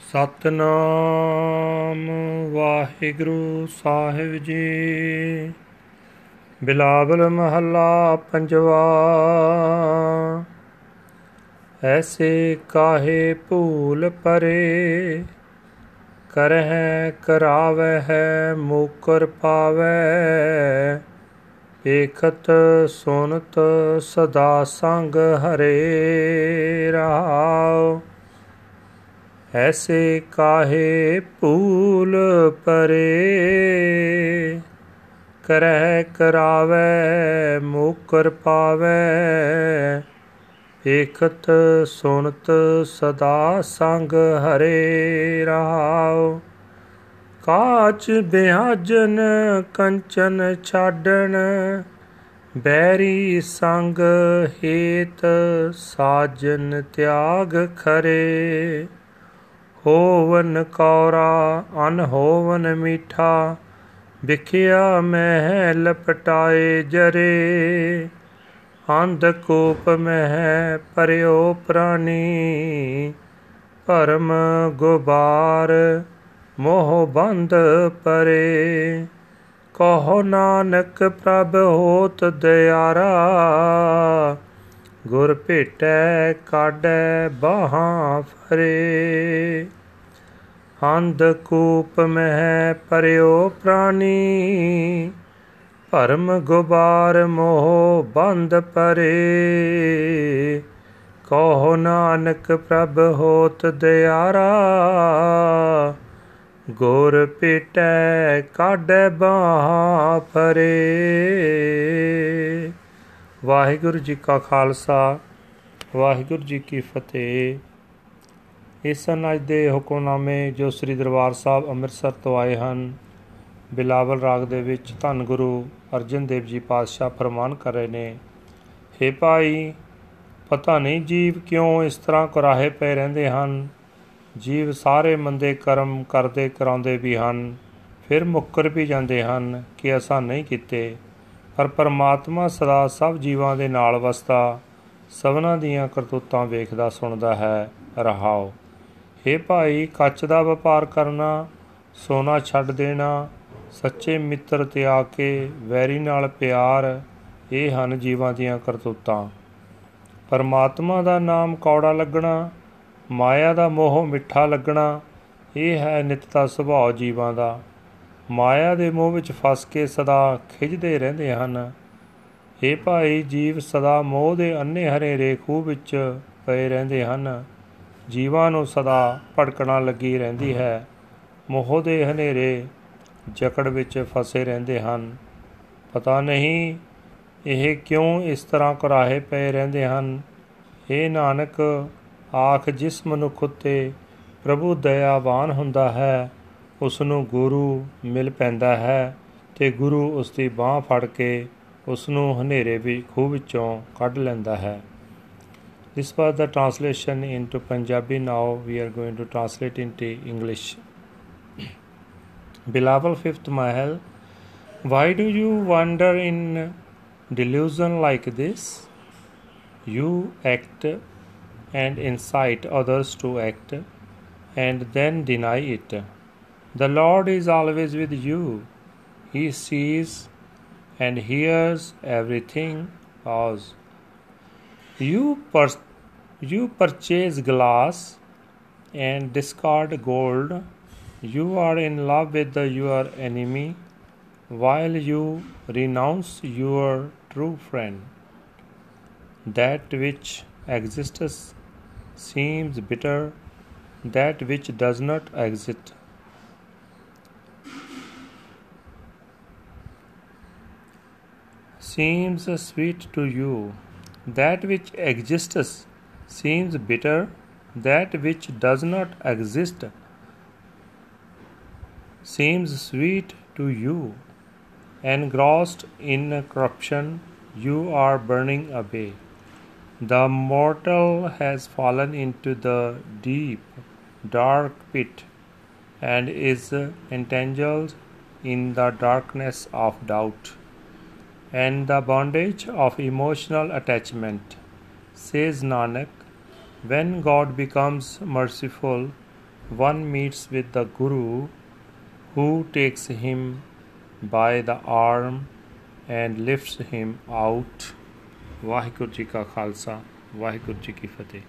ਸਤਨਾਮ ਵਾਹਿਗੁਰੂ ਸਾਹਿਬ ਜੀ। ਬਿਲਾਵਲ ਮਹੱਲਾ ਪੰਜਵਾ। ਐਸੇ ਕਾਹੇ ਭੂਲ ਪਰੇ, ਕਰਹਿ ਕਰਾਵੈ ਹੈ ਮੂਕਰ ਪਾਵੈ ਏਖਤ ਸੁਨਤ ਸਦਾ ਸੰਗ ਹਰੇ ਰਹਾਉ ਐਸੇ ਕਾਹੇ ਭੂਲ ਪਰੇ? ਕਰਹਿ ਕਰਾਵੈ, ਮੁਕਰ ਪਾਵੈ। ਏਕਤ ਸੁਨਤ ਸਦਾ ਸੰਗ ਹਰੇ ਰਹਾਉ। ਕਾਚ ਬਿਹਾਜਨ ਕੰਚਨ ਛਾਡਣ, ਬੈਰੀ ਸੰਗ ਹੇਤ ਸਾਜਨ ਤਿਆਗ ਖਰੇ। ਹੋਵਨ ਕੌਰਾ, ਅਨ ਹੋਵਨ ਮੀਠਾ, ਵਿਖਿਆ ਮਹਿ ਲਪਟਾਏ ਜਰੇ। ਅੰਧ ਕੋਪ ਮਹਿ ਪਰਿਓ ਪ੍ਰਾਨੀ ਭਰਮ ਗੁਬਾਰ ਮੋਹ ਬੰਦ ਪਰੇ। ਕਹੋ ਨਾਨਕ ਪ੍ਰਭ ਹੋਤ ਦਿਆਰਾ ਗੁਰ ਭੇਟੈ ਕਾਢੈ ਬਾਹਾਂ ਫਰੇ। ਅੰਧ ਕੂਪ ਮਹਿ ਪਰਿਓ ਪ੍ਰਾਨੀ ਭਰਮ ਗੁਬਾਰ ਮੋਹ ਬੰਦ ਪਰੇ। ਕਹੋ ਨਾਨਕ ਪ੍ਰਭ ਹੋਤ ਦਿਆਰਾ। ਗੁਰ ਭੇਟੈ ਕਾਢੈ ਬਾਹਾਂ ਫਰੇ। ਵਾਹਿਗੁਰੂ ਜੀ ਕਾ ਖਾਲਸਾ, ਵਾਹਿਗੁਰੂ ਜੀ ਕੀ ਫਤਿਹ। ਇਸ ਅਜ ਦੇ ਹੁਕਮਨਾਮੇ ਜੋ ਸ੍ਰੀ ਦਰਬਾਰ ਸਾਹਿਬ ਅੰਮ੍ਰਿਤਸਰ ਤੋਂ ਆਏ ਹਨ। ਬਿਲਾਵਲ ਰਾਗ ਦੇ ਵਿੱਚ ਧੰਨ ਗੁਰੂ ਅਰਜਨ ਦੇਵ ਜੀ ਪਾਤਸ਼ਾਹ ਫਰਮਾਨ ਕਰ ਰਹੇ ਨੇ हे ਭਾਈ, ਪਤਾ ਨਹੀਂ ਜੀਵ ਕਿਉਂ ਇਸ ਤਰ੍ਹਾਂ ਕੁਰਾਹੇ ਪਏ ਰਹਿੰਦੇ ਹਨ? ਜੀਵ ਸਾਰੇ ਮੰਦੇ ਕਰਮ ਕਰਦੇ ਕਰਾਉਂਦੇ ਵੀ ਹਨ, ਫਿਰ ਮੁੱਕਰ ਵੀ ਜਾਂਦੇ ਹਨ ਕਿ ਅਸਾਂ ਨਹੀਂ ਕੀਤੇ। ਪਰ ਪਰਮਾਤਮਾ ਸਦਾ ਸਭ ਜੀਵਾਂ ਦੇ ਨਾਲ ਵਸਦਾ, ਸਭਨਾਂ ਦੀਆਂ ਕਰਤੂਤਾਂ ਵੇਖਦਾ, ਸੁਣਦਾ ਹੈ, ਰਹਾਓ। हे ਭਾਈ, ਕੱਚ ਦਾ ਵਪਾਰ ਕਰਨਾ, ਸੋਨਾ ਛੱਡ ਦੇਣਾ, ਸੱਚੇ ਮਿੱਤਰ ਤਿਆਗ ਕੇ ਵੈਰੀ ਨਾਲ ਪਿਆਰ, ਇਹ ਹਨ ਜੀਵਾਂ ਦੀਆਂ ਕਰਤੂਤਾਂ। ਪਰਮਾਤਮਾ ਦਾ ਨਾਮ ਕੌੜਾ ਲੱਗਣਾ, ਮਾਇਆ ਦਾ ਮੋਹ ਮਿੱਠਾ ਲੱਗਣਾ, ਇਹ ਹੈ ਨਿਤ ਦਾ ਸੁਭਾਅ ਜੀਵਾਂ ਦਾ। ਮਾਇਆ ਦੇ ਮੋਹ ਵਿੱਚ ਫਸ ਕੇ ਸਦਾ ਖਿਜਦੇ ਰਹਿੰਦੇ ਹਨ। ਇਹ ਭਾਈ, ਜੀਵ ਸਦਾ ਮੋਹ ਦੇ ਅੰਨੇ ਹਰੇ ਰੇਖੂ ਵਿੱਚ ਪਏ ਰਹਿੰਦੇ ਹਨ। ਜੀਵਾਂ ਨੂੰ ਸਦਾ ਭੜਕਣਾ ਲੱਗੀ ਰਹਿੰਦੀ ਹੈ। ਮੋਹ ਦੇ ਹਨੇਰੇ ਜਕੜ ਵਿੱਚ ਫਸੇ ਰਹਿੰਦੇ ਹਨ। ਪਤਾ ਨਹੀਂ ਇਹ ਕਿਉਂ ਇਸ ਤਰ੍ਹਾਂ ਕੁਰਾਹੇ ਪਏ ਰਹਿੰਦੇ ਹਨ। ਇਹ ਨਾਨਕ, ਆਖ ਜਿਸ ਮਨੁੱਖ ਉਤੇ ਪ੍ਰਭੂ ਦਇਆਵਾਨ ਹੁੰਦਾ ਹੈ ਉਸ ਨੂੰ ਗੁਰੂ ਮਿਲ ਪੈਂਦਾ ਹੈ ਤੇ ਗੁਰੂ ਉਸ ਦੀ ਬਾਹ ਫੜ ਕੇ ਉਸ ਨੂੰ ਹਨੇਰੇ ਵੀ ਖੂਹ ਵਿੱਚੋਂ ਕੱਢ ਲੈਂਦਾ ਹੈ This was the translation into Punjabi. Now we are going to translate into English. Bilawal fifth Mahal, why do you wander in delusion like this? You act and incite others to act and then deny it. The Lord is always with you. He sees and hears everything as you pur- you purchase glass and discard gold. You are in love with the, your enemy while you renounce your true friend. That which exists seems bitter, that which does not exist seems sweet to you. That which exists seems bitter. That which does not exist seems sweet to you. Engrossed in corruption, you are burning away. The mortal has fallen into the deep, dark pit and is entangled in the darkness of doubt and the bondage of emotional attachment. Says Nanak, when God becomes merciful, one meets with the Guru who takes him by the arm and lifts him out. Vaheguru Khalsa, Fateh.